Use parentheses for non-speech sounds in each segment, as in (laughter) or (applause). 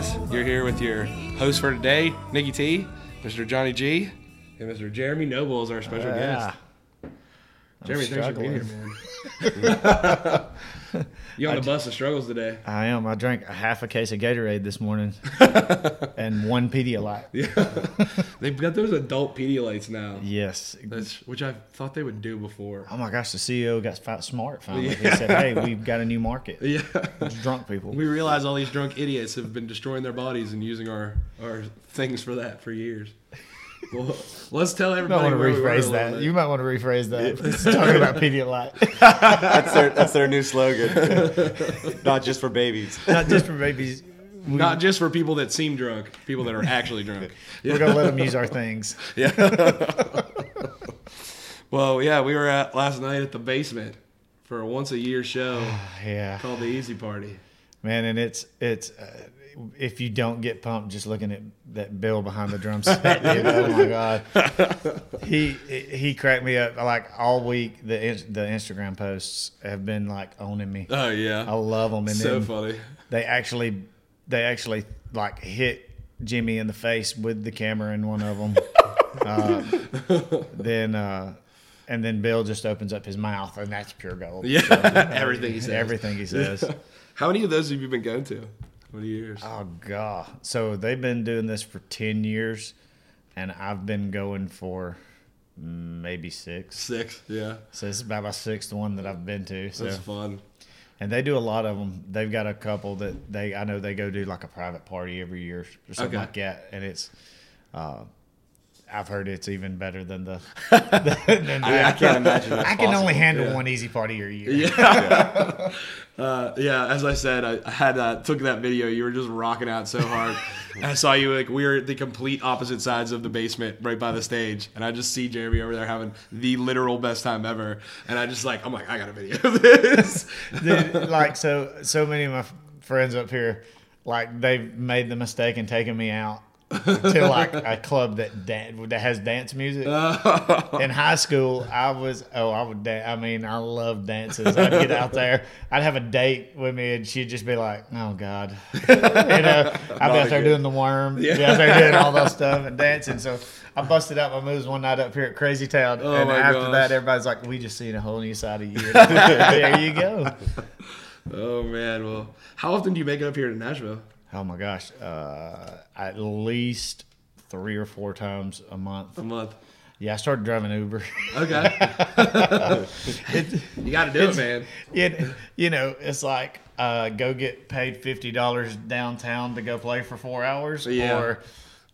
guys. You're here with your host for today, Nikki T, Mr. Johnny G, and Mr. Jeremy Noble is our special guest. Jeremy, thanks for being here, man. (laughs) you on the bus of struggles today? I am. I drank a half a case of Gatorade this morning (laughs) and one Pedialyte. Yeah, (laughs) they've got those adult Pedialytes now. Yes. That's which I thought they would do before. Oh my gosh, the CEO got smart finally. He said, "Hey, we've got a new market. (laughs) Yeah, It's drunk people." we realize all these drunk idiots have been destroying their bodies and using our our things for that for years. Well, let's tell everybody. You might want to where we rephrase that. bit. You might want to rephrase that. It's talking about (laughs) Pedialyte, That's their that's their new slogan. (laughs) Not just for babies. not just for babies. We, Not just for people that seem drunk, people that are actually drunk. We're gonna let them use our things. (laughs) Yeah. Well, yeah, we were at last night at the basement for a once a year show (sighs) Yeah, called the Easy Party. man, and it's it's. Uh, if you don't get pumped just looking at that Bill behind the drum (laughs) set, oh my god, he he cracked me up. Like all week, the the Instagram posts have been like owning me. Oh yeah, I love them, and so funny. they actually they actually like hit Jimmy in the face with the camera in one of them. (laughs) uh, then uh, and then Bill just opens up his mouth, and that's pure gold. Yeah, (laughs) everything he says. Everything he says. How many of those have you been going to? How many years? Oh god! So they've been doing this for ten years, and I've been going for maybe six. Six. Yeah, So this is about my sixth one that I've been to. So that's fun. and they do a lot of them. They've got a couple that they I know they go do like a private party every year or something Okay. like that, and it's. Uh, I've heard it's even better than the. (laughs) than I, I can't imagine. I can only possible. handle one easy part of your year. Yeah. (laughs) (laughs) Uh, yeah, as I said, I, I had uh, took that video. You were just rocking out so hard. I saw you like we were at the complete opposite sides of the basement, right by the stage, and I just see Jeremy over there having the literal best time ever. And I just like, I'm like, I got a video of this. Dude, like so so many of my friends up here like they've made the mistake and taken me out to like a club that dan- that has dance music. Uh. In high school, I was oh I would dan- I mean I love dances. I'd get out there. I'd have a date with me and she'd just be like, "Oh God," you know. I'd be out there doing the worm, be out there doing all that stuff and dancing. So I busted out my moves one night up here at Crazy Town, Oh and after gosh. that, everybody's like, "We just seen a whole new side of you." (laughs) there you go. (laughs) oh man, well, how often do you make it up here to Nashville? Oh my gosh, uh, at least three or four times a month. A month. Yeah, I started driving Uber. (laughs) Okay. (laughs) you got to do it, man. it, you know, it's like uh, go get paid fifty dollars downtown to go play for four hours, Yeah. or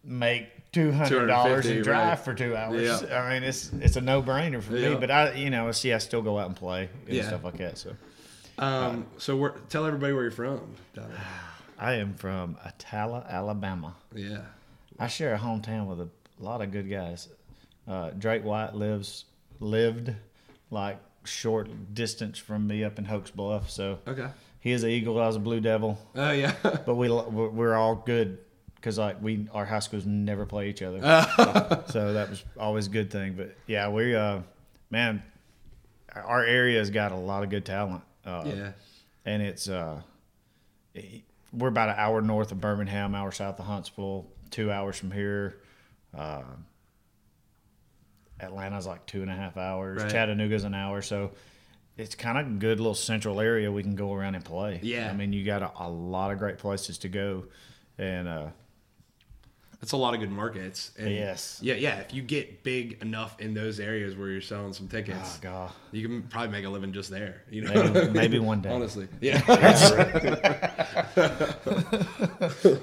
make two hundred dollars $250, and drive right. for two hours. Yeah. I mean, it's it's a no brainer for Yeah. me. But I, you know, see, I still go out and play and Yeah. stuff like that. So Um, so we're, tell everybody where you're from. Donnie. (sighs) (sighs) (sighs) I am from Attalla, Alabama. Yeah. I share a hometown with a lot of good guys. Uh, Drake White lives lived like short distance from me up in Hokes Bluff, so Okay. he is an Eagle, I was a Blue Devil, Oh yeah. (laughs) but we we're all good because like we our high schools never play each other, (laughs) so that was always a good thing. But yeah, we uh man, our area's got a lot of good talent. Uh, yeah. and it's uh, we're about an hour north of Birmingham, hour south of Huntsville, two hours from here. Uh, Atlanta's like two and a half hours. Right. Chattanooga's an hour, so it's kind of a good little central area we can go around and play. Yeah. I mean you got a, a lot of great places to go, and uh, That's a lot of good markets. And Yes. Yeah, yeah. If you get big enough in those areas where you're selling some tickets, oh god, you can probably make a living just there. You know, maybe, (laughs) maybe one day. honestly, (laughs) yeah. (laughs)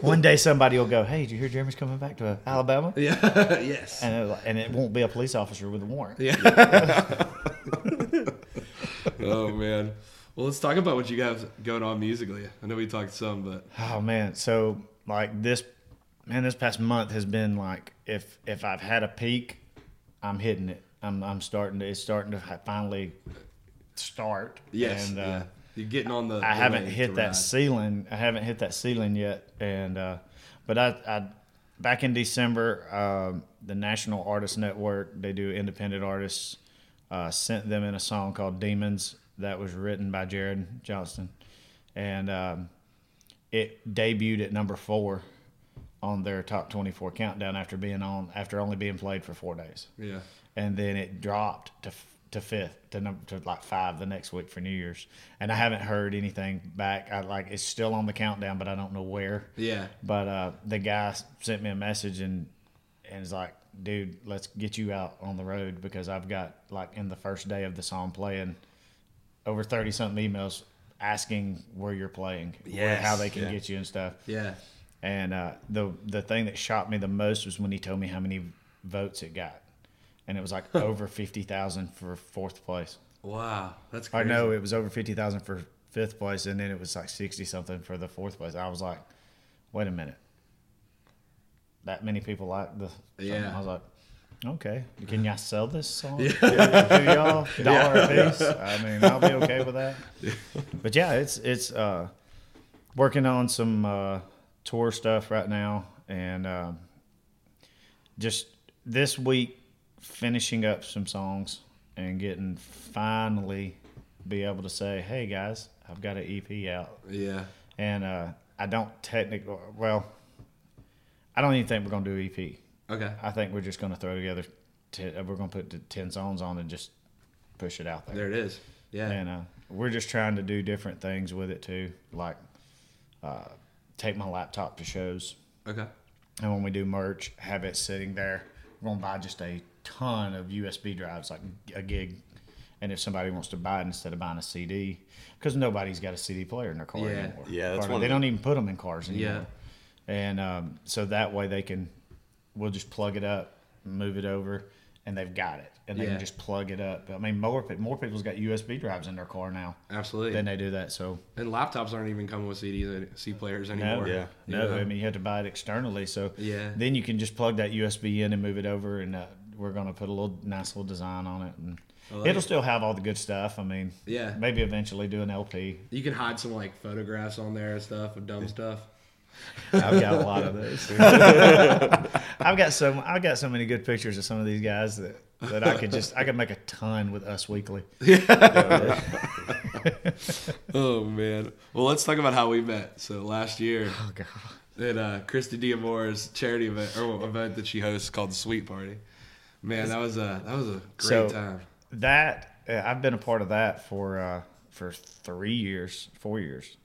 One day somebody will go, "Hey, did you hear Jeremy's coming back to Alabama?" yeah. yes. And it, and it won't be a police officer with a warrant. Yeah. oh man. Well, let's talk about what you guys going on musically. I know we talked some, but Oh man, so like this, man, this past month has been like if if I've had a peak, I'm hitting it. I'm I'm starting to it's starting to finally start. yes, and uh, yeah. You're getting on the. I the haven't hit that ride. ceiling. I haven't hit that ceiling yet, and uh, but I, I back in December, um, the National Artist Network they do independent artists uh, sent them in a song called Demons that was written by Jared Johnston. And um, it debuted at number four on their top 24 countdown after being on after only being played for four days Yeah. and then it dropped to to fifth to number to like five the next week for New Year's, and I haven't heard anything back. I like it's still on the countdown, but I don't know where. Yeah. But uh, the guy sent me a message and and is like, "Dude, let's get you out on the road because I've got like in the first day of the song playing over thirty something emails asking where you're playing, yeah, how they can yeah. get you and stuff." Yeah. And uh, the the thing that shocked me the most was when he told me how many votes it got, and it was like (laughs) over fifty thousand for fourth place. Wow. That's I know it was over fifty thousand for fifth place, and then it was like sixty something for the fourth place. I was like, wait a minute, that many people like the Yeah. I was like. Okay, can y'all sell this song? (laughs) Yeah. Y'all (laughs) dollar a piece. I mean, I'll be okay with that. But yeah, it's it's uh, working on some uh, tour stuff right now, and um just this week finishing up some songs and getting finally be able to say, "Hey guys, I've got an EP out," Yeah. and uh, I don't technically. Well, I don't even think we're gonna do EP. Okay. I think we're just gonna throw together. T- we're gonna put the ten songs on and just push it out there. There it is. Yeah. And uh, we're just trying to do different things with it too, like uh, take my laptop to shows, Okay. and when we do merch, have it sitting there. We're gonna buy just a ton of USB drives, like a gig. And if somebody wants to buy it instead of buying a CD, because nobody's got a CD player in their car Yeah. anymore. Yeah, that's one they of the- don't even put them in cars anymore. Yeah. And um, so that way they can, we'll just plug it up, move it over, and they've got it, and they Yeah. can just plug it up. I mean, more more people's got USB drives in their car now Absolutely. than they do that. So and laptops aren't even coming with CDs, and C players anymore. Yeah. no, Yeah. I mean you have to buy it externally. So Yeah. then you can just plug that USB in and move it over, and uh, we're gonna put a little nice little design on it, and like it'll it. still have all the good stuff. I mean, Yeah. maybe eventually do an LP. You can hide some like photographs on there and stuff of dumb stuff. I've got a lot of those. (laughs) I've got so I've got so many good pictures of some of these guys that, that I could just I could make a ton with Us Weekly. (laughs) Oh man. Well, let's talk about how we met. So last year Oh god. at uh, Christy Diamore's charity event or event that she hosts called the Sweet Party. Man, that was a that was a great So- time. That I've been a part of that for uh, for three years, four years,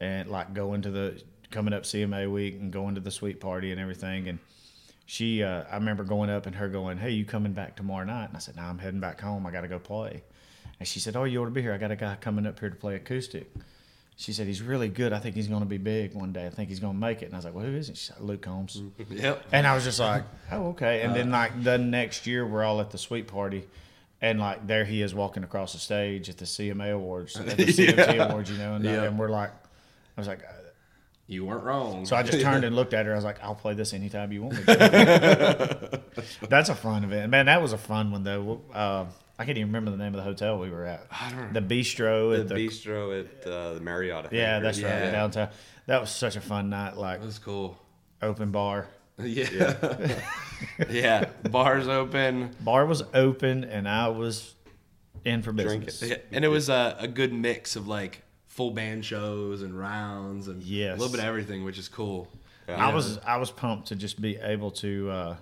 and like going to the coming up CMA week and going to the sweet party and everything. And she, uh, I remember going up and her going, "Hey, you coming back tomorrow night?" And I said, "No, I'm heading back home. I got to go play." And she said, "Oh, you ought to be here. I got a guy coming up here to play acoustic." She said, "He's really good. I think he's going to be big one day. I think he's going to make it." And I was like, "Well, who is it?" She said, "Luke Combs." Yep. And I was just like, (laughs) oh, okay. And Uh. then like the next year, we're all at the sweet party, and like there he is walking across the stage at the CMA Awards, at the CMT (laughs) Yeah. Awards, you know, and, uh, and we're like, I was like, You weren't wrong. so I just turned and looked at her. I was like, I'll play this anytime you want me. to. (laughs) That's a fun event, man. That was a fun one though. Uh, I can't even remember the name of the hotel we were at. I don't The Bistro The at the, bistro at uh, the Marriott. I think, yeah, that's right Yeah. downtown. That was such a fun night, like That was cool. open bar. (laughs) Yeah. (laughs) Yeah. Bars open. Bar was open, and I was in for Drinking. business. Yeah, And it was a, a good mix of like full band shows and rounds and Yes. a little bit of everything, which is cool. Yeah. I was I was pumped to just be able to uh,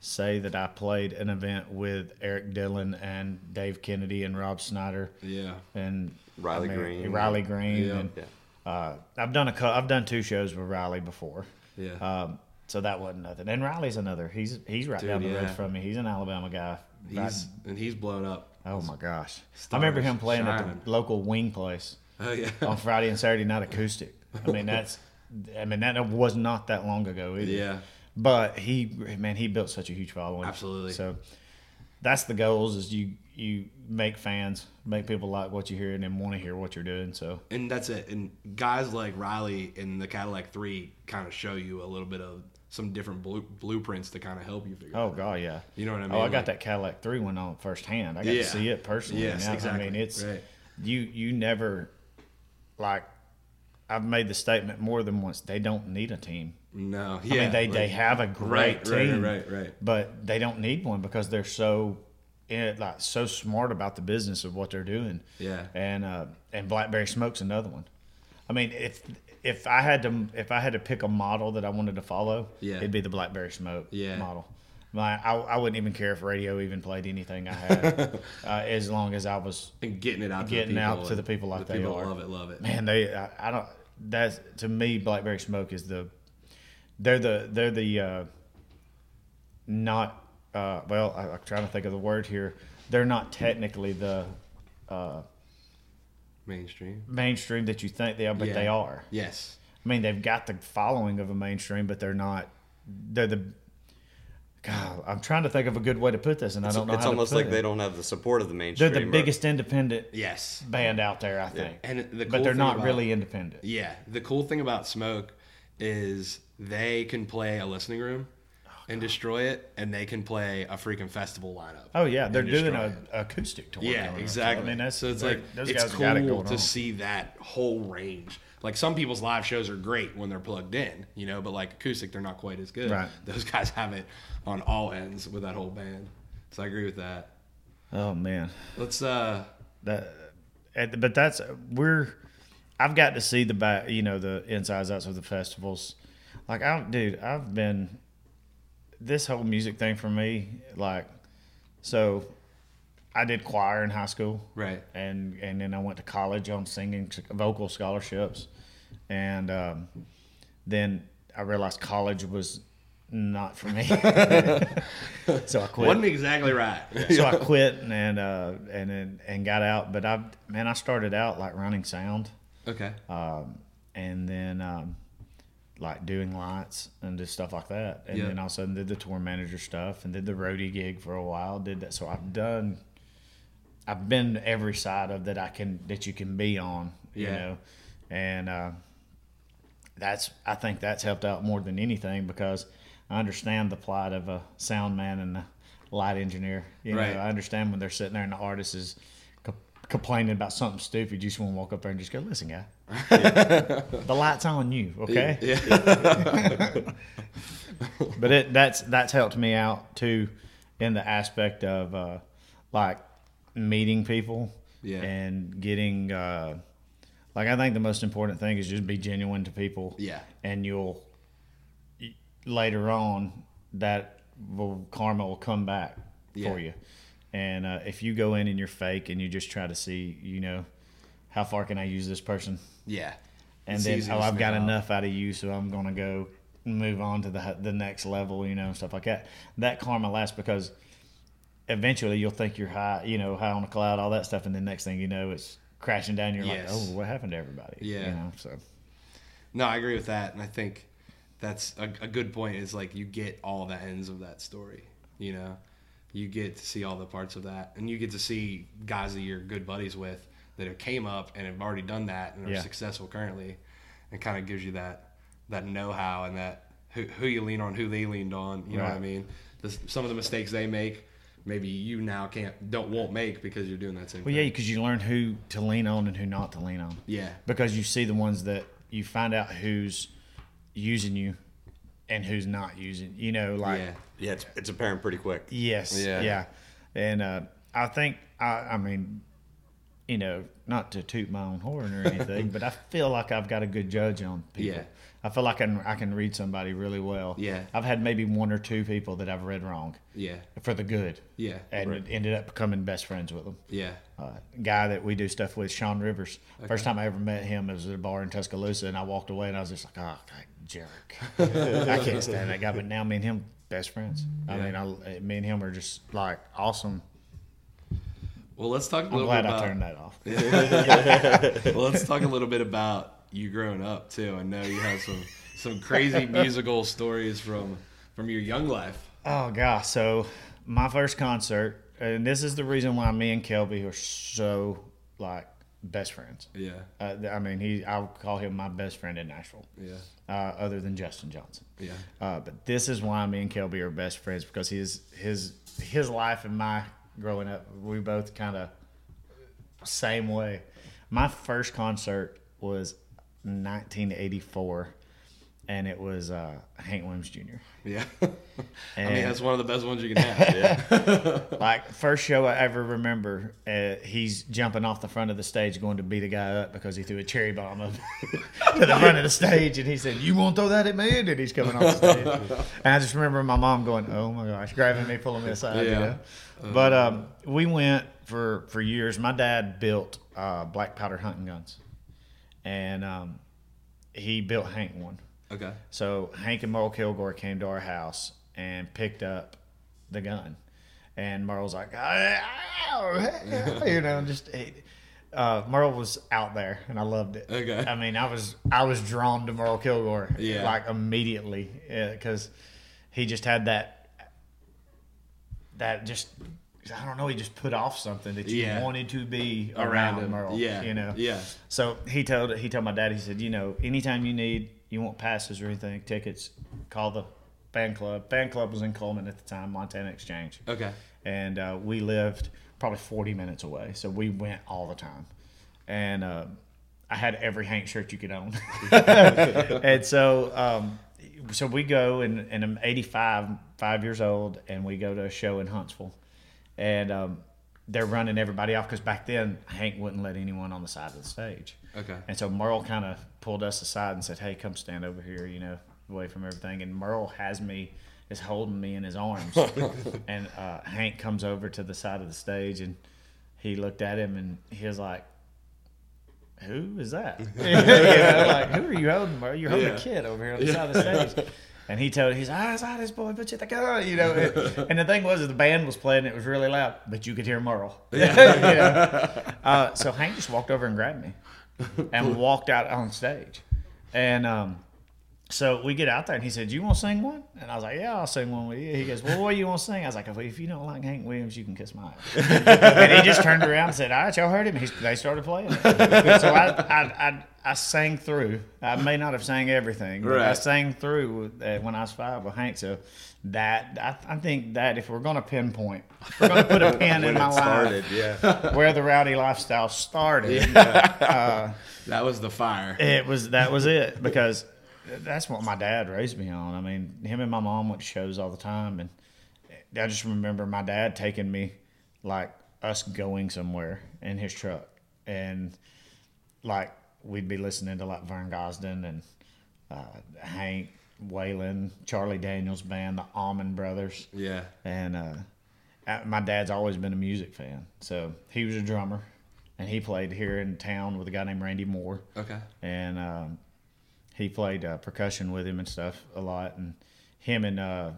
say that I played an event with Eric Dillon and Dave Kennedy and Rob Snyder Yeah. and Riley Green. Riley Green. Yeah. And, Yeah. uh, I've done a cou- I've done two shows with Riley before. Yeah. Um, so that wasn't nothing. And Riley's another. He's he's right Dude, down the road from me. He's an Alabama guy. Right- he's and he's blown up. oh my gosh! I remember him playing at shining. the local wing place Oh yeah. (laughs) on Friday and Saturday night acoustic. I mean that's I mean that was not that long ago either. Yeah. But he man, he built such a huge following. Absolutely. So that's the goals is you you make fans, make people like what you hear and then want to hear what you're doing. So And that's it. And guys like Riley in the Cadillac Three kind of show you a little bit of some different blue, blueprints to kind of help you figure. oh out. god, yeah. You know what I mean? Oh, I got Like- that Cadillac three one on firsthand. I got Yeah. to see it personally. Yes, now. exactly. I mean, it's Right. you. You never like. I've made the statement more than once. They don't need a team. No. I Yeah. mean, they, they have a great Right, right, team, right, right. But they don't need one because they're so eh, like so smart about the business of what they're doing. Yeah. And uh, and Blackberry Smoke's another one. I mean, if if I had to if I had to pick a model that I wanted to follow, Yeah. it'd be the Blackberry Smoke Yeah. model. My, I, I wouldn't even care if radio even played anything I had, (laughs) uh, as long as I was and getting it out to getting the people out to the people like the they people are. love it love it Man, they I, I don't. That's to me, Blackberry Smoke is the. They're the they're the uh, not uh, well. I, I'm trying to think of the word here. They're not technically the uh, mainstream mainstream that you think they are, but Yeah. they are. yes I mean, they've got the following of a mainstream, but they're not. They're the. God, I'm trying to think of a good way to put this, and I don't know it's how almost like it. they don't have the support of the mainstream. They're the or- biggest independent yes band out there, I think. Yeah. and the cool but they're not about- really independent. Yeah, the cool thing about Smoke is they can play a listening room and destroy it, and they can play a freaking festival lineup. Oh yeah, they're doing destroy a it. acoustic tour. Yeah, exactly. I mean, that's so it's like those it's guys got it cool to on. see that whole range. Like some people's live shows are great when they're plugged in, you know, but like acoustic, they're not quite as good. Right. (laughs) Those guys have it on all ends with that whole band. So I agree with that. Oh man, Let's uh that. But that's we're. I've got to see the back, you know, the insides outs of the festivals. Like I, dude, I've been this whole music thing for me. Like, so I did choir in high school. right. and and then I went to college on singing vocal scholarships, and um, then I realized college was not for me, (laughs) so I quit. Wasn't exactly right. (laughs) so I quit and uh, and then and got out. But I man, I started out like running sound, okay. um, and then um, like doing lights and just stuff like that. And Yeah. then all of a sudden did the tour manager stuff and did the roadie gig for a while. Did that. So I've done. I've been every side of that I can that you can be on. You know, and uh, that's I think that's helped out more than anything because I understand the plight of a sound man and a light engineer. You Right. know, I understand when they're sitting there and the artist is co- complaining about something stupid. You just want to walk up there and just go, "Listen, guy, (laughs) the light's on you, okay?" Yeah. (laughs) But it that's that's helped me out too, in the aspect of uh, like meeting people Yeah. and getting. Uh, like I think the most important thing is just be genuine to people. Yeah. and you'll later on that will karma will come back Yeah. for you. And uh, if you go in and you're fake and you just try to see, you know, how far can I use this person, Yeah. and It's then oh I've got out. enough out of you, so I'm gonna go move on to the the next level, you know, and stuff like that. That karma lasts because eventually you'll think you're high, you know, high on a cloud, all that stuff, and then next thing you know, it's crashing down. You're Yes. like, oh, what happened to everybody? Yeah. you know, so. No, I agree with that, and I think that's a, a good point. Is like you get all the ends of that story. You know, you get to see all the parts of that, and you get to see guys that you're good buddies with that have came up and have already done that and are Yeah. successful currently, and kind of gives you that that know how and that who, who you lean on, who they leaned on. You know what I mean? The, some of the mistakes they make, maybe you now can't don't won't make because you're doing that same. Well, thing. yeah, because you learn who to lean on and who not to lean on. Yeah. Because you see the ones that you find out who's using you and who's not using. You know, like yeah. Yeah, it's, it's apparent pretty quick. yes, Yeah. yeah, and uh, I think I, I mean, you know, not to toot my own horn or anything, (laughs) but I feel like I've got a good judge on people. Yeah. I feel like I can, I can read somebody really well. Yeah. I've had maybe one or two people that I've read wrong Yeah. for the good. Yeah. And ended up becoming best friends with them Yeah. uh, guy that we do stuff with, Sean Rivers. First time I ever met him was at a bar in Tuscaloosa, and I walked away and I was just like, "Oh, God, jerk! (laughs) I can't stand that guy." But now me and him best friends. I Yeah. mean, I, me and him are just like awesome. Well, let's talk a I'm little glad bit about. I turned that off. (laughs) well, let's talk a little bit about you growing up too. I know you have some some crazy (laughs) musical stories from from your young life. Oh gosh! So my first concert, and this is the reason why me and Kelby are so like best friends. Yeah, Uh, I mean, he I'll call him my best friend in Nashville. yeah, uh, other than Justin Johnson. Yeah. Uh, but this is why me and Kelby are best friends because his his his life and my growing up, we both kind of same way. My first concert was 1984 and it was uh, Hank Williams Jr. Yeah. (laughs) I mean, that's one of the best ones you can have. Yeah, (laughs) (laughs) like first show I ever remember, uh, he's jumping off the front of the stage going to beat a guy up because he threw a cherry bomb up to the front of the stage, and he said, "You won't throw that at me?" And he's coming off the stage, and I just remember my mom going, "Oh my gosh," grabbing me, pulling me aside. Yeah. You know? But um, we went for for years. My dad built uh, black powder hunting guns, and um, he built Hank one. Okay. So Hank and Merle Kilgore came to our house and picked up the gun, and Merle's like, "Ow," you know, just uh, Merle was out there, and I loved it. Okay. I mean, I was I was drawn to Merle Kilgore, Yeah. like immediately, because he just had that that just. I don't know. He just put off something that you Yeah. wanted to be around, Around him. Merle. Yeah. you know. Yeah. So he told he told my dad. He said, you know, anytime you need you want passes or anything, tickets, call the fan club. Fan club was in Cullman at the time, Montana Exchange, Okay. and uh, we lived probably forty minutes away. So we went all the time, and uh, I had every Hank shirt you could own. (laughs) and so um, so we go and, and I'm 85, five years old, and we go to a show in Huntsville, and um, they're running everybody off because back then Hank wouldn't let anyone on the side of the stage. Okay. And so Merle kind of pulled us aside and said, "Hey, come stand over here, you know, away from everything." And Merle has me is holding me in his arms, (laughs) and uh, Hank comes over to the side of the stage and he looked at him and he was like. Who is that? (laughs) you know, like who are you holding? Merle? You're holding Yeah. a kid over here on the side of the stage. (laughs) And he told he's eyes out this boy, but you the gun, you know. And, (laughs) and the thing was, the band was playing, it was really loud, but you could hear Merle. Yeah. (laughs) (laughs) you know? uh, so Hank just walked over and grabbed me, and walked out on stage, and um, so we get out there, and he said, "You want to sing one?" And I was like, "Yeah, I'll sing one with you." He goes, "Well, what do you want to sing?" I was like, "If you don't like Hank Williams, you can kiss my ass." (laughs) and he just turned around and said, "All right, y'all heard him." He's, they started playing. So I, I, I, I sang through. I may not have sang everything, but I sang through uh, when I was five with Hank. So that I, I think that if we're going to pinpoint, we're going to put a (laughs) pin in my it life yeah. where the rowdy lifestyle started. That was the fire. It was that was it because that's what my dad raised me on. I mean, him and my mom went to shows all the time, and I just remember my dad taking me, like us going somewhere in his truck, and like we'd be listening to like Vern Gosdin and uh, Hank Waylon, Charlie Daniels band, the Allman Brothers Yeah. and uh, my dad's always been a music fan. So he was a drummer, and he played here in town with a guy named Randy Moore, Okay. and um, he played uh, percussion with him and stuff a lot. And him and uh,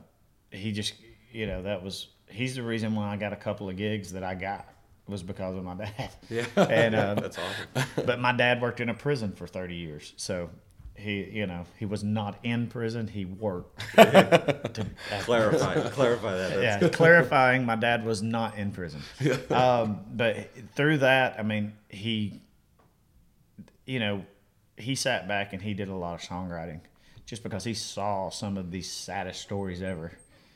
he just, you know, that was he's the reason why I got a couple of gigs that I got was because of my dad. (laughs) Yeah. And um, (laughs) That's awesome. (laughs) but my dad worked in a prison for 30 years. So he, you know, he was not in prison. He worked. to, Clarify, clarify that. Yeah, clarifying my dad was not in prison. Um, but through that, I mean, he, you know, he sat back and he did a lot of songwriting just because he saw some of the saddest stories ever.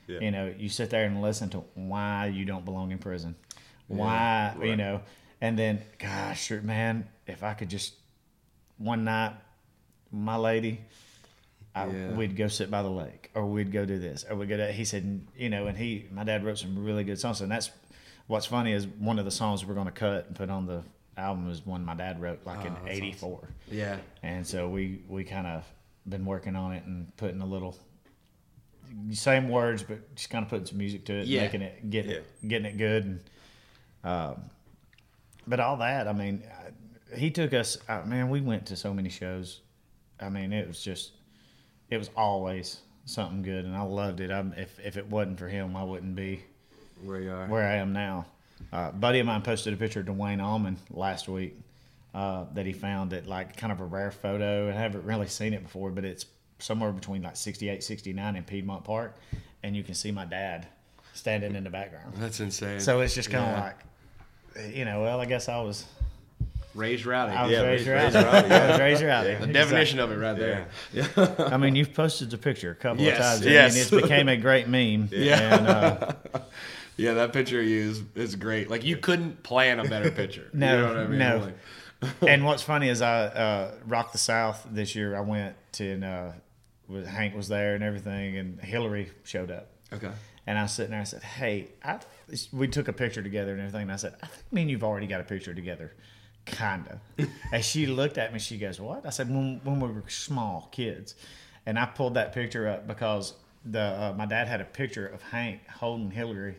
Yeah. You know, you sit there and listen to why you don't belong in prison, why, you know, and then, gosh, man, if I could just one night, my lady, I, Yeah. we'd go sit by the lake, or we'd go do this, or we go. To, he said, you know, and he, my dad wrote some really good songs, and that's what's funny is one of the songs we're going to cut and put on the album is one my dad wrote like in '84, Yeah. and so we we kind of been working on it and putting a little same words, but just kind of putting some music to it, Yeah. making it getting it getting it good, and um, but all that, I mean, I- he took us. Uh, man, we went to so many shows. I mean, it was just, it was always something good, and I loved it. I, if if it wasn't for him, I wouldn't be Where you are. where I am now. Uh, buddy of mine posted a picture of Duane Allman last week uh, that he found that like kind of a rare photo. I haven't really seen it before, but it's somewhere between like 68, 69 in Piedmont Park, and you can see my dad standing in the background. That's insane. So it's just kind of Yeah. like, you know, well, I guess I was raised rowdy. I was Yeah, raised raised- rowdy. raised rowdy, I was raised rowdy. the definition of it right there. Yeah. I mean, you've posted the picture a couple Yes, of times, yes. and it's became a great meme. (laughs) Yeah. And, uh, Yeah, that picture you use is great. Like you couldn't plan a better (laughs) picture. No, you know what I mean? no. (laughs) And what's funny is I uh, Rock the South this year. I went to in uh, was, Hank was there and everything, and Hilary showed up. Okay. And I was sitting there. I said, "Hey, I, we took a picture together and everything." And I said, "I think me and you've already got a picture together, kinda." (laughs) and she looked at me. She goes, "What?" I said, "When when we were small kids," and I pulled that picture up because the uh, my dad had a picture of Hank holding Hilary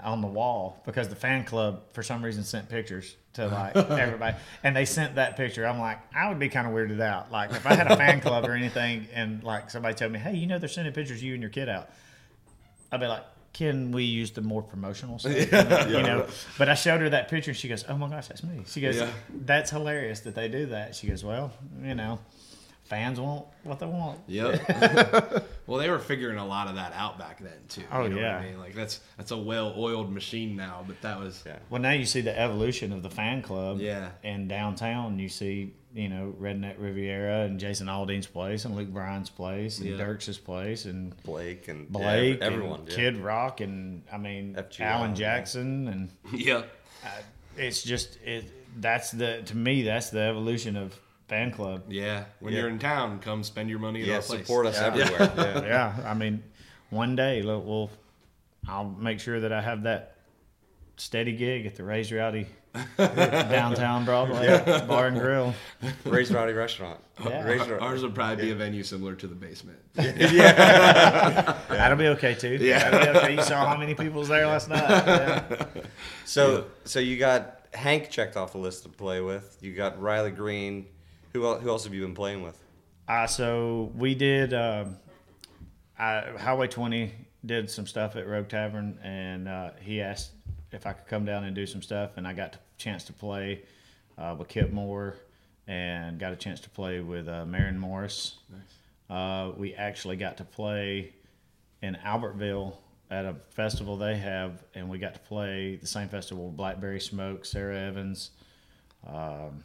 on the wall because the fan club for some reason sent pictures to (laughs) like everybody and they sent that picture. I'm like i would be kind of weirded out. Like if i had a fan club or anything and like somebody told me hey you know they're sending pictures of you and your kid out i'd be like can we use the more promotional stuff? (laughs) You know? But i showed her that picture and she goes oh my gosh that's me. She goes Yeah. that's hilarious that they do that. She goes well you know fans want what they want Yep. (laughs) well, they were figuring a lot of that out back then too. Oh, you know yeah. What I mean, like that's that's a well-oiled machine now, but that was Yeah. Well, now you see the evolution of the fan club. Yeah. And downtown, you see, you know, Redneck Riviera and Jason Aldean's place and Luke Bryan's place and Yeah. Dierks' place and Blake and Blake, yeah, everyone. and yeah. Kid Rock, and I mean, FG Alan Allen, yeah. Jackson. And (laughs) yeah. it's just, it. that's the, to me, that's the evolution of fan club. Yeah. When Yeah. you're in town, come spend your money at Yeah, our place. support us everywhere. (laughs) Yeah. yeah. I mean, one day, look, we'll, I'll make sure that I have that steady gig at the Raised Rowdy (laughs) downtown Broadway Bar and Grill. Raised Rowdy Restaurant. Yeah. Raised Rowdy. Ours would probably be a venue similar to the basement. (laughs) yeah. That'll be okay too. Yeah. That'll be okay. You saw how many people was there last night. Yeah. So so you got Hank checked off the list to play with. You got Riley Green. Who else, who else have you been playing with? Uh, so we did um, I, Highway 20 did some stuff at Rogue Tavern, and uh, he asked if I could come down and do some stuff, and I got the chance to play uh, with Kip Moore, and got a chance to play with uh, Maren Morris. Uh, we actually got to play in Albertville at a festival they have, and we got to play the same festival with Blackberry Smoke, Sara Evans. Um,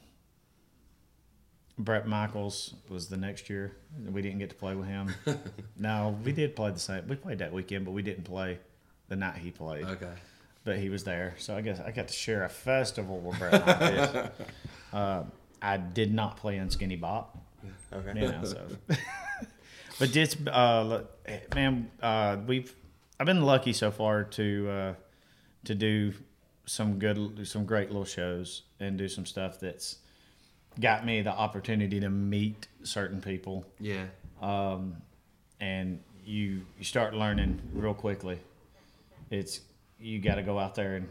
Bret Michaels was the next year. We didn't get to play with him. (laughs) no, we did play the same. We played that weekend, but we didn't play the night he played. Okay. But he was there, so I guess I got to share a festival with Bret Michaels. (laughs) uh, I did not play in Skinny Bop, Okay. you know. So, (laughs) but it's uh, man, uh, we've I've been lucky so far to uh, to do some good, some great little shows and do some stuff that's got me the opportunity to meet certain people Yeah. Um, and you you start learning real quickly it's you got to go out there and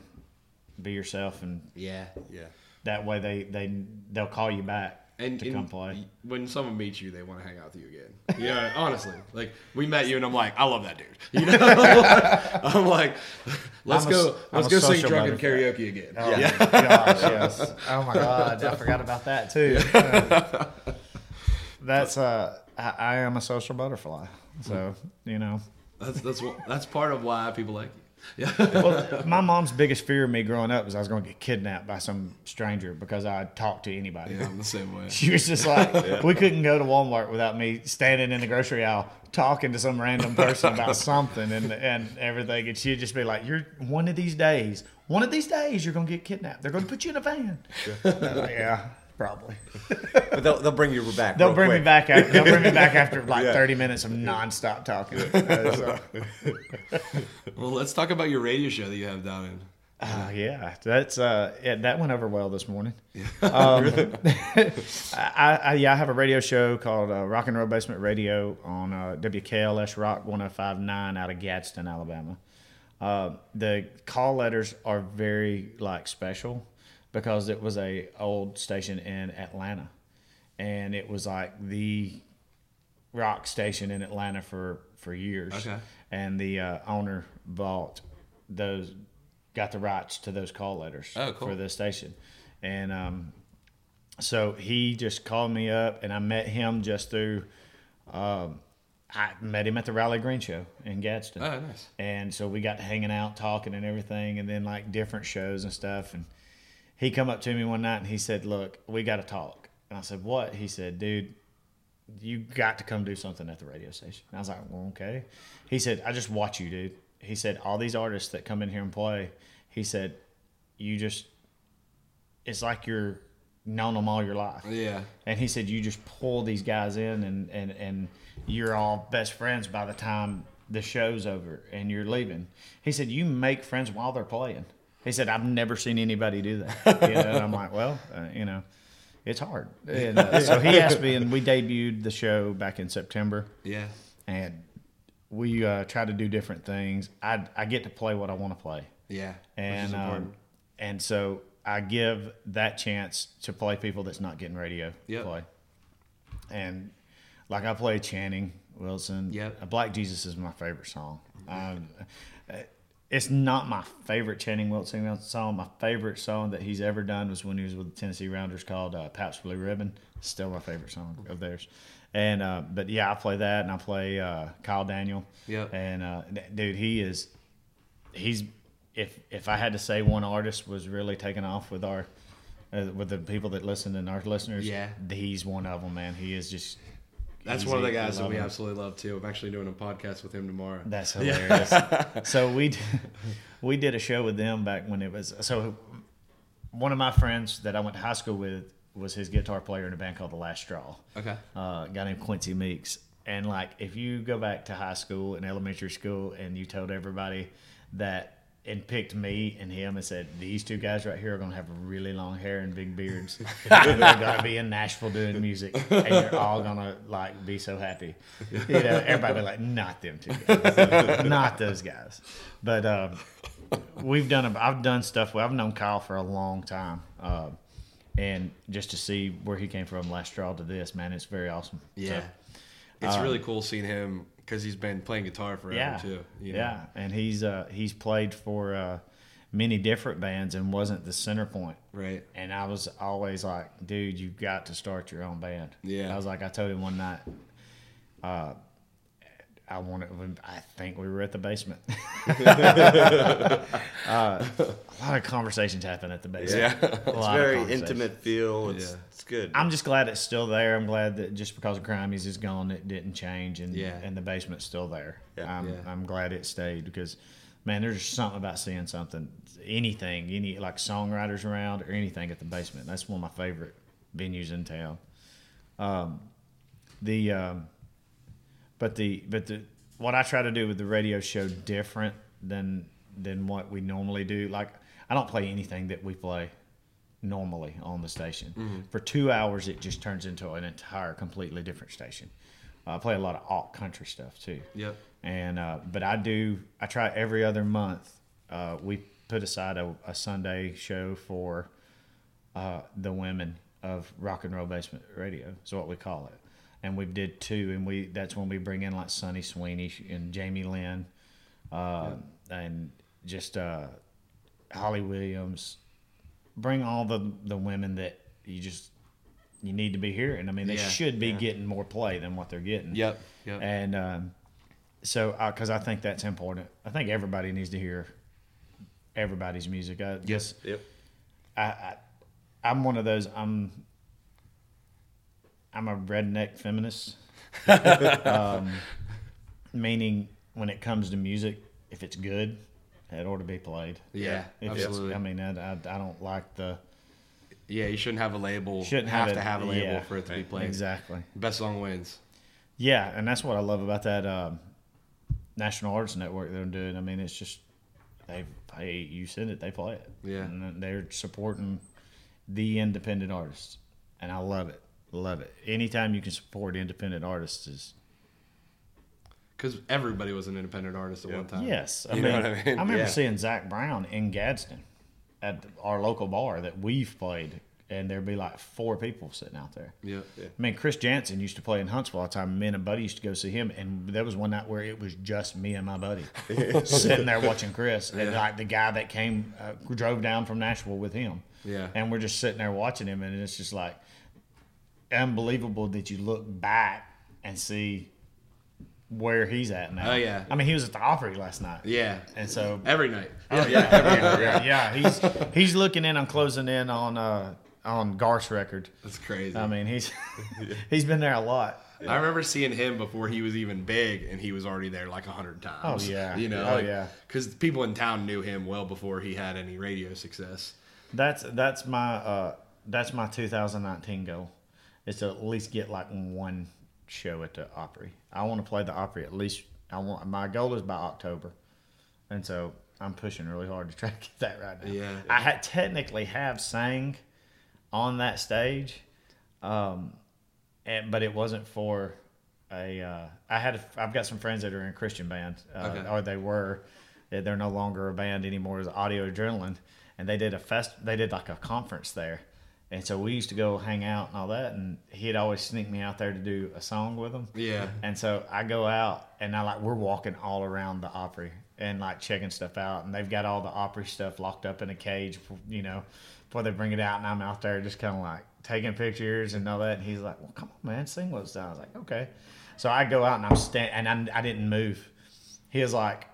be yourself and Yeah. Yeah. that way they they they'll call you back And, to and come play. when someone meets you, they want to hang out with you again. Yeah, (laughs) honestly, like we met you, and I'm like, I love that dude. You know, (laughs) I'm like, let's I'm go, let's go sing drunken karaoke again. oh my gosh yes. Oh my god i forgot about that too. (laughs) That's uh I, I am a social butterfly so you know. That's that's what, that's part of why people like you. Yeah. well, my mom's biggest fear of me growing up was I was going to get kidnapped by some stranger because I'd talk to anybody. Yeah, I'm the same way. She was just like, we couldn't go to Walmart without me standing in the grocery aisle talking to some random person about (laughs) something and, and everything. And she'd just be like, You're one of these days, one of these days, you're going to get kidnapped. They're going to put you in a van. I'm yeah, probably. (laughs) But they'll, they'll bring you back. They'll real bring me back. After, they'll bring me back (laughs) after like Yeah. 30 minutes of nonstop talking. Uh, so- (laughs) Well, let's talk about your radio show that you have down in. Uh, yeah, that's uh, yeah, that went over well this morning. Um, I, I yeah, I have a radio show called uh, Rock and Roll Basement Radio on uh, WKLS Rock 105.9 out of Gadsden, Alabama. Uh, the call letters are very like special because it was a old station in Atlanta, and it was like the rock station in Atlanta for for years. Okay. And the uh, owner bought those, got the rights to those call letters Oh, cool. for the station, and um, so he just called me up, and I met him just through. Um, I met him at the Riley Green Show in Gadsden. Oh, nice. And so we got to hanging out, talking, and everything, and then like different shows and stuff. And he come up to me one night and he said, "Look, we got to talk." And I said, "What?" He said, "Dude, you got to come do something at the radio station." And I was like, "Well, okay." He said, "I just watch you, dude." He said, "All these artists that come in here and play," he said, "You just, it's like you're known them all your life. Yeah. And he said, you just pull these guys in and, and, and you're all best friends by the time the show's over and you're leaving. He said, you make friends while they're playing. He said, I've never seen anybody do that. (laughs) You know, and I'm like, well, uh, you know, it's hard. And, uh, (laughs) so he asked me, and we debuted the show back in September Yeah. and we uh, try to do different things. I, I get to play what I want to play Yeah. and Which is um, and so I give that chance to play people that's not getting radio Yep. play. And like I play Channing Wilson. Yep. Uh, Black Jesus is my favorite song. Um, uh, it's not my favorite Channing Wilson song. My favorite song that he's ever done was when he was with the Tennessee Rounders called uh, Pabst Blue Ribbon. Still my favorite song of theirs. And uh, but yeah, I play that, and I play uh, Kyle Daniel. Yeah. And uh, dude, he is he's if if I had to say one artist was really taking off with our uh, with the people that listen and our listeners, Yeah. he's one of them, man. He is just That's he's one of the guys that we him. absolutely love too. I'm actually doing a podcast with him tomorrow. That's hilarious. (laughs) so we we did a show with them back when it was so. One of my friends that I went to high school with was his guitar player in a band called The Last Straw. Okay. uh, a guy named Quincy Meeks. And like, if you go back to high school and elementary school, and you told everybody that and picked me and him and said these two guys right here are gonna have really long hair and big beards, (laughs) and they're gonna be in Nashville doing music, and you're all gonna like be so happy. You know, everybody be like, not them two guys, not those guys. But um, we've done. A, I've done stuff. With, I've known Kyle for a long time. Uh, and just to see where he came from last straw to this, man, it's very awesome. Yeah. So, it's really cool seeing him because he's been playing guitar forever yeah, too. you know? yeah, and he's uh, he's played for uh, many different bands and wasn't the center point. Right. And I was always like, dude, you've got to start your own band. Yeah. I was like, I told him one night, uh, I wanted. I think we were at the basement. (laughs) uh, a lot of conversations happen at the basement. (laughs) Yeah. A It's lot of very intimate feel. It's Yeah. it's good. I'm just glad it's still there. I'm glad that just because Grimey's is gone, it didn't change, and Yeah. and the basement's still there. Yeah. I'm, Yeah. I'm glad it stayed because, man, there's something about seeing something, anything, any like songwriters around or anything at the basement. That's one of my favorite venues in town. Um, the um, but the but the what I try to do with the radio show different than than what we normally do. Like I don't play anything that we play normally on the station. For two hours, it just turns into an entire completely different station. Uh, I play a lot of alt country stuff too. Yep. And uh, but I do I try every other month. Uh, we put aside a, a Sunday show for uh, the women of rock and roll basement radio is what we call it. And we did two, and we that's when we bring in like Sunny Sweeney and Jamie Lynn, uh, and just uh, Holly Williams. Bring all the the women that you just you need to be hearing. I mean, they Yeah, should be yeah. getting more play than what they're getting. Yep. Yep. And um, so, because I think that's important. I think everybody needs to hear everybody's music. I Yes. Yep. I, I I'm one of those. I'm I'm a redneck feminist. (laughs) um, meaning, when it comes to music, if it's good, it ought to be played. yeah. If Absolutely. I mean, I, I, I don't like the yeah. You shouldn't have a label. Shouldn't have, have to it- have a label yeah. for it to be played. exactly. Best song wins. Yeah, and that's what I love about that um, National Arts Network they're doing. I mean, it's just they hey, you send it, they play it. Yeah. and they're supporting the independent artists, and I love it, love it. Anytime you can support independent artists is Because everybody was an independent artist at one time. yes. I You mean, know what I mean? remember Yeah. seeing Zac Brown in Gadsden at our local bar that we've played, and there'd be like four people sitting out there. Yeah. I mean, Chris Janson used to play in Huntsville all the time. Me and a buddy used to go see him, and there was one night where it was just me and my buddy (laughs) sitting there watching Chris, and like the guy that came uh, drove down from Nashville with him. Yeah. and we're just sitting there watching him, and it's just like unbelievable that you look back and see where he's at now. Oh, yeah. I mean, he was at the Opry last night. Yeah. and so Every night. Oh yeah, yeah, (laughs) yeah. He's he's looking in on closing in on uh on Garth's record. That's crazy. I mean, he's (laughs) (laughs) he's been there a lot. I remember seeing him before he was even big, and he was already there like a hundred times. Oh, yeah. you know. Oh, yeah. Because people in town knew him well before he had any radio success. That's that's my uh that's my 2019 goal, is to at least get like one show at the Opry. I want to play the Opry at least. I want my goal is by October, and so I'm pushing really hard to try to get that right now. Yeah. I had technically have sang on that stage, um, and but it wasn't for a. Uh, I had a, I've got some friends that are in Christian band, uh, Okay. or they were. They're no longer a band anymore. It's Audio Adrenaline, and they did a fest. They did like a conference there, and so we used to go hang out and all that. And he'd always sneak me out there to do a song with him. Yeah. And so I go out and I like we're walking all around the Opry and like checking stuff out, and they've got all the Opry stuff locked up in a cage, you know, before they bring it out. And I'm out there just kind of like taking pictures and all that. And he's like, "Well, come on, man, sing what's down." I was like, "Okay." So I go out and I'm stand and I, I didn't move. He was like,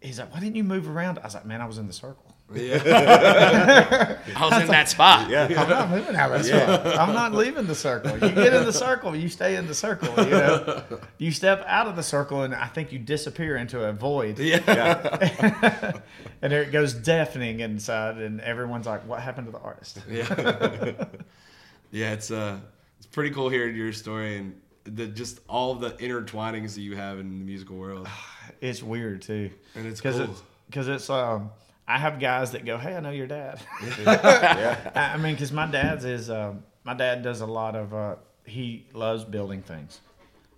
he's like, "Why didn't you move around?" I was like, "Man, I was in the circle." (laughs) I was in that spot. Yeah. (laughs) I'm not moving out of the circle. I'm not leaving the circle. You get in the circle, you stay in the circle. You know, (laughs) you step out of the circle, and I think you disappear into a void. Yeah. and there it goes deafening inside, and everyone's like, "What happened to the artist?" Yeah. yeah, it's uh it's pretty cool hearing your story and the just all the intertwinings that you have in the musical world. (sighs) It's weird too, And it's because it's because it's um. I have guys that go, "Hey, I know your dad." (laughs) yeah. I mean, because my dad's is um, my dad does a lot of uh, he loves building things,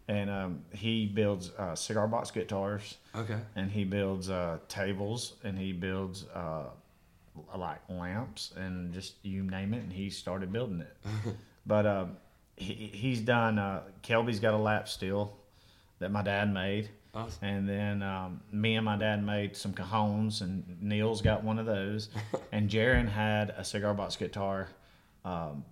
and um, he builds uh, cigar box guitars, Okay. and he builds uh, tables, and he builds uh, like lamps, and just you name it, and he started building it. (laughs) but um, he, he's done. Uh, Kelby's got a lap steel that my dad made. Awesome. And then um, me and my dad made some cajones, and Neil's got one of those. (laughs) and Jaron had a cigar box guitar um,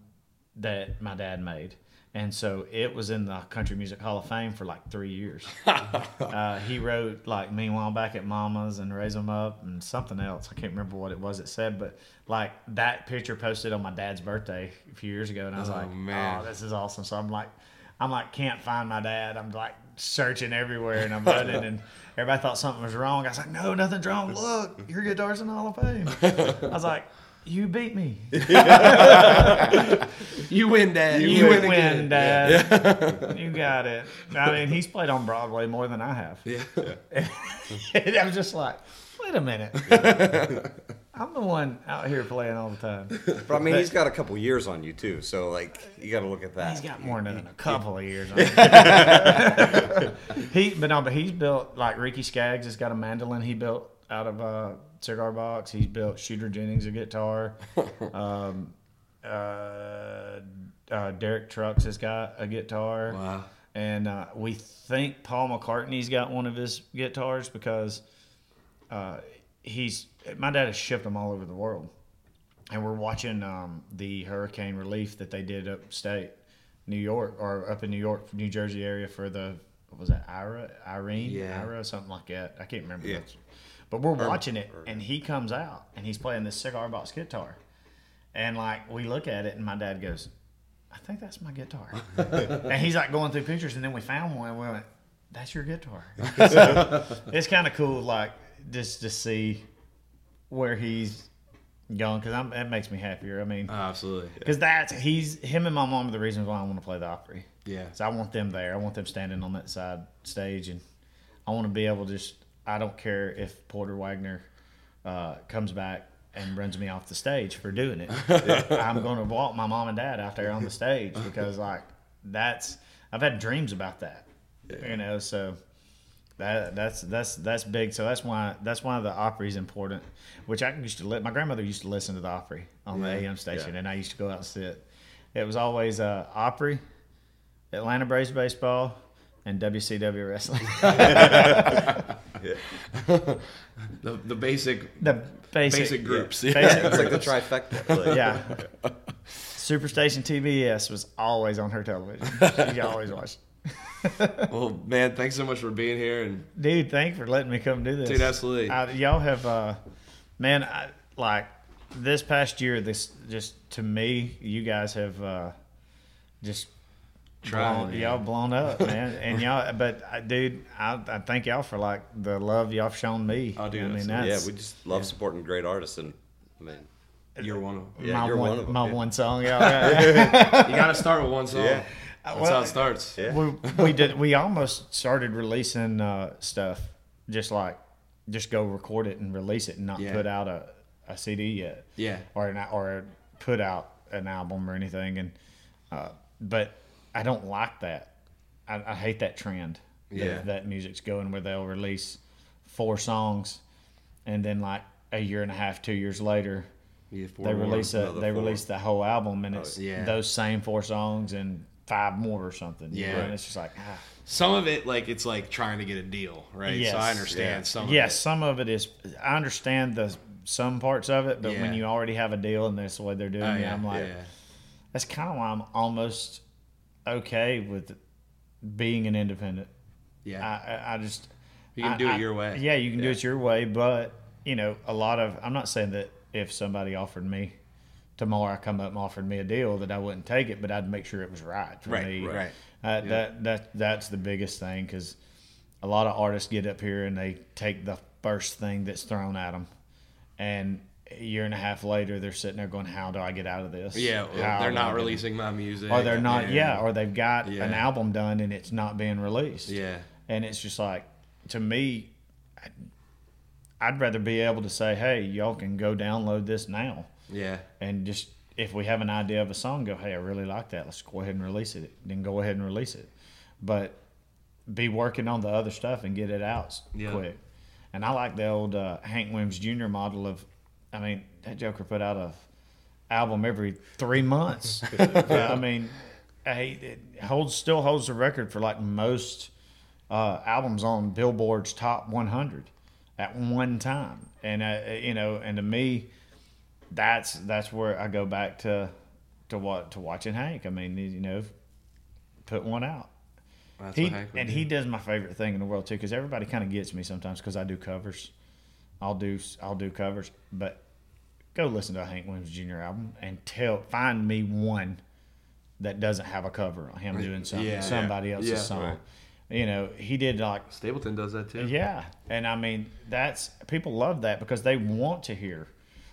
that my dad made. And so it was in the Country Music Hall of Fame for like three years. (laughs) uh, he wrote like "Meanwhile Back at Mama's" and "Raise 'Em Up" and something else. I can't remember what it was it said, but like that picture posted on my dad's birthday a few years ago, and I was Oh, like, man. "Oh, this is awesome!" So I'm like, I'm like, can't find my dad. I'm like searching everywhere, and I'm running, and (laughs) everybody thought something was wrong. I was like, "No, nothing's wrong. Look, your guitar's in the Hall of Fame." I was like. You beat me. (laughs) You win, Dad. You, win, win, again. Dad. You got it. I mean, he's played on Broadway more than I have. Yeah. (laughs) and I was just like, wait a minute. I'm the one out here playing all the time. (laughs) But I mean, he's got a couple years on you too, so like you got to look at that. He's got more than a couple of years. On (laughs) it. he, but no, but he's built like Ricky Skaggs has got a mandolin he built out of a cigar box. He's built Shooter Jennings a guitar. (laughs) Um, uh, uh, Derek Trucks has got a guitar. Wow. And uh, we think Paul McCartney's got one of his guitars because uh, he's my dad has shipped them all over the world, and we're watching um, the hurricane relief that they did upstate New York or up in New York, New Jersey area for the what was that Ira, Irene, Yeah. Ira, something like that. I can't remember. Yeah. But we're watching it, and he comes out and he's playing this cigar box guitar, and like we look at it, and my dad goes, "I think that's my guitar," (laughs) and he's like going through pictures, and then we found one, and we went, "That's your guitar." (laughs) So, it's kind of cool, like just to see where he's going, because I'm it makes me happier. I mean, Oh, absolutely. because that's he's him and my mom are the reasons why I want to play the Opry. Yeah. So I want them there. I want them standing on that side stage, and I want to be able to just. I don't care if Porter Wagoner uh, comes back and runs me off the stage for doing it. (laughs) I'm going to walk my mom and dad out there on the stage because like that's I've had dreams about that. You know, so that that's that's that's big. So that's why that's why the Opry's important. Which I used to li- my grandmother used to listen to the Opry on the AM station, and I used to go out and sit. It was always uh, Opry, Atlanta Braves baseball, and WCW wrestling. (laughs) The, the basic the basic, basic groups. Basic it's like the trifecta. (laughs) Like, yeah. Superstation TBS was always on her television. She always watched. (laughs) Well, man, thanks so much for being here and Dude, thanks for letting me come do this. Dude, absolutely. I, y'all have, uh, man, I, like this past year, this just to me, you guys have uh, just Trying, blown, yeah. y'all blown up, (laughs) man. And y'all, but uh, dude, I, I thank y'all for like the love y'all have shown me. Oh, dude, I mean, that's- that's, yeah, we just love supporting great artists, and I mean, You're one of them. Yeah, my you're one, one of 'em, my yeah. one song. (laughs) Yeah, You got to start with one song. Yeah. That's Well, how it starts. Yeah. we we did we almost started releasing uh, stuff just like just go record it and release it and not Yeah. put out a, a CD yet. Yeah. Or an, or put out an album or anything and uh, but I don't like that. I, I hate that trend. that- Yeah. That, music's going where they'll release four songs and then like a year and a half, two years later, Yeah, four they more. release a, they four. release the whole album and it's yeah. those same four songs and five more or something. you know, Yeah. and it's just like ah. Some of it, like it's like trying to get a deal, right? Yes. So I understand Yeah. some. Of yes, it. some of it is. I understand the some parts of it, but when you already have a deal and that's the way they're doing Oh, it, yeah, I'm like, yeah. that's kind of why I'm almost okay with being an independent. Yeah. I, I, just You can I- do it your way. Yeah, you can do it your way, but you know, a lot of I'm not saying that if somebody offered me tomorrow, I come up and offered me a deal that I wouldn't take it, but I'd make sure it was right for Right, me. right. Uh, That that that's the biggest thing because a lot of artists get up here and they take the first thing that's thrown at them, and a year and a half later they're sitting there going, "How do I get out of this?" Yeah, How they're not releasing my music. or they're not. and- Yeah, or they've got an album done and it's not being released. Yeah. and it's just like to me, I'd, I'd rather be able to say, "Hey, y'all can go download this now," Yeah. and just if we have an idea of a song, go, "Hey, I really like that. Let's go ahead and release it." Then go ahead and release it, but be working on the other stuff and get it out Yeah. quick. And I like the old uh, Hank Williams Jr. model of, I mean, that Joker put out a album every three months. (laughs) I mean, hey, it holds still holds the record for like most uh, albums on Billboard's top 100 at one time. And uh, you know, and to me, that's that's where I go back to to what to watching Hank. I mean, you know, put one out. That's He and do. he does my favorite thing in the world too, because everybody kind of gets me sometimes because I do covers. I'll do I'll do covers, but go listen to a Hank Williams Jr. album and tell find me one that doesn't have a cover on him doing something Yeah. somebody else's Yeah. song. Right. You know, he did like Stapleton does that too. yeah, and I mean that's people love that because they want to hear,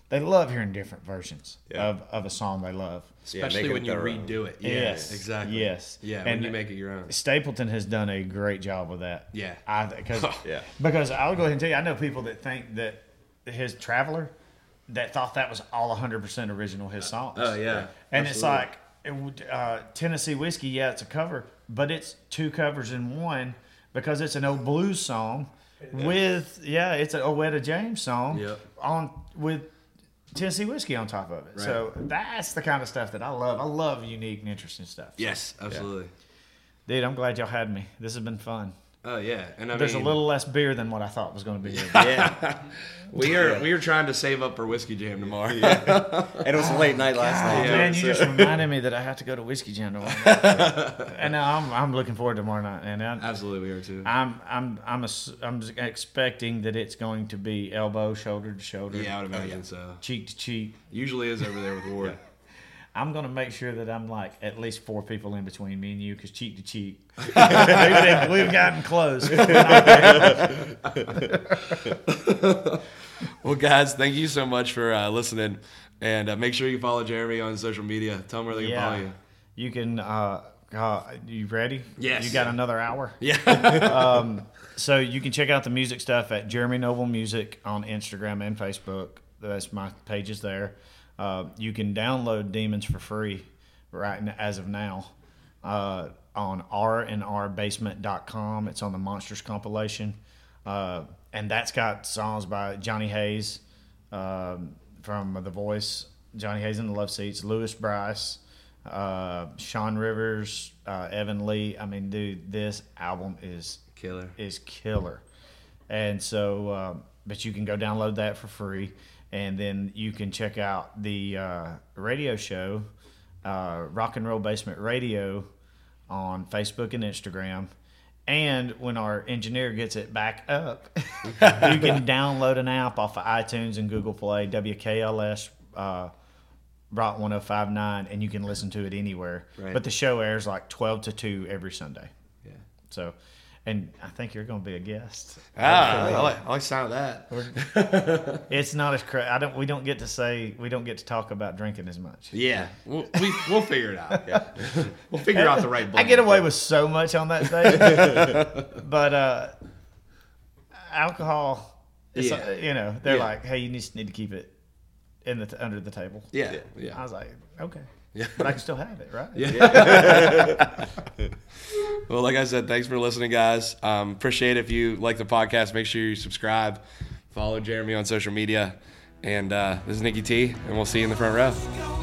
they love hearing different versions Yeah. of, of a song they love. Yeah, Especially make it when you their own. redo it. Yeah, Yes. exactly. Yes. Yeah, And- you make it your own. Stapleton has done a great job with that. Yeah. I because (laughs) Yeah. because I'll go ahead and tell you, I know people that think that his Traveler that thought that was all 100 percent original his songs. Oh yeah. and it's like it uh, Tennessee whiskey. Yeah, it's a cover, but it's two covers in one because it's an old blues song with yeah, it's an Etta James song Yep. on with Tennessee whiskey on top of it. So that's the kind of stuff that I love. I love unique and interesting stuff. Yes, absolutely. Dude, I'm glad y'all had me. This has been fun. Oh yeah, and I There's mean, a little less beer than what I thought was going to be. here. (laughs) Yeah. We are we are trying to save up for whiskey jam tomorrow. Yeah. and it was a late night last Oh, night. Yeah, man, you so- just reminded me that I have to go to Whiskey Jam tomorrow. (laughs) and now I'm, I'm looking forward to tomorrow night. And I, Absolutely, we are too. I'm I'm I'm ass- I'm expecting that it's going to be elbow, shoulder to shoulder, yeah, I would imagine oh, so. cheek to cheek. Usually is over there with Ward. I'm gonna make sure that I'm like at least four people in between me and you, because cheek to cheek, (laughs) we've, we've gotten close. Well, guys, thank you so much for uh, listening, and uh, make sure you follow Jeremy on social media. Tell them where they can follow you. You can. Uh, uh, you ready? Yes. You got another hour. Yeah. (laughs) So you can check out the music stuff at Jeremy Noble Music on Instagram and Facebook. That's my pages there. Uh, you can download Demons for free right as of now uh, on rnrbasement.com. It's on the Monsters compilation. Uh, and that's got songs by Johnny Hayes um, from The Voice, Johnny Hayes in the Love Seats, Lewis Brice, uh, Sean Rivers, uh, Evan Lee. I mean, dude, this album is Killer. is killer. And so, um, but you can go download that for free, and then you can check out the uh, radio show, uh, Rock and Roll Basement Radio, on Facebook and Instagram. And when our engineer gets it back up, (laughs) you can download an app off of iTunes and Google Play, WKLS uh, Rock 1059, and you can listen to it anywhere. Right. But the show airs like 12 to 2 every Sunday. Yeah. So, and I think you're going to be a guest. Ah, I like, I like sound of that. (laughs) It's not as cra- I don't. We don't get to say. We don't get to talk about drinking as much. Yeah, we'll, we, we'll figure it out. Yeah, (laughs) we'll figure out the right. I get away with so much on that stage, (laughs) but uh, alcohol. It's, Yeah. uh, you know, they're Yeah. like, "Hey, you just need to keep it in the t- under the table." Yeah, yeah. I was like, "Okay, yeah. but I can still have it, right?" Yeah. (laughs) well, like I said, thanks for listening, guys. Um, appreciate it. if you like the podcast. Make sure you subscribe, follow Jeremy on social media, and uh, this is Nikki T, and we'll see you in the front row.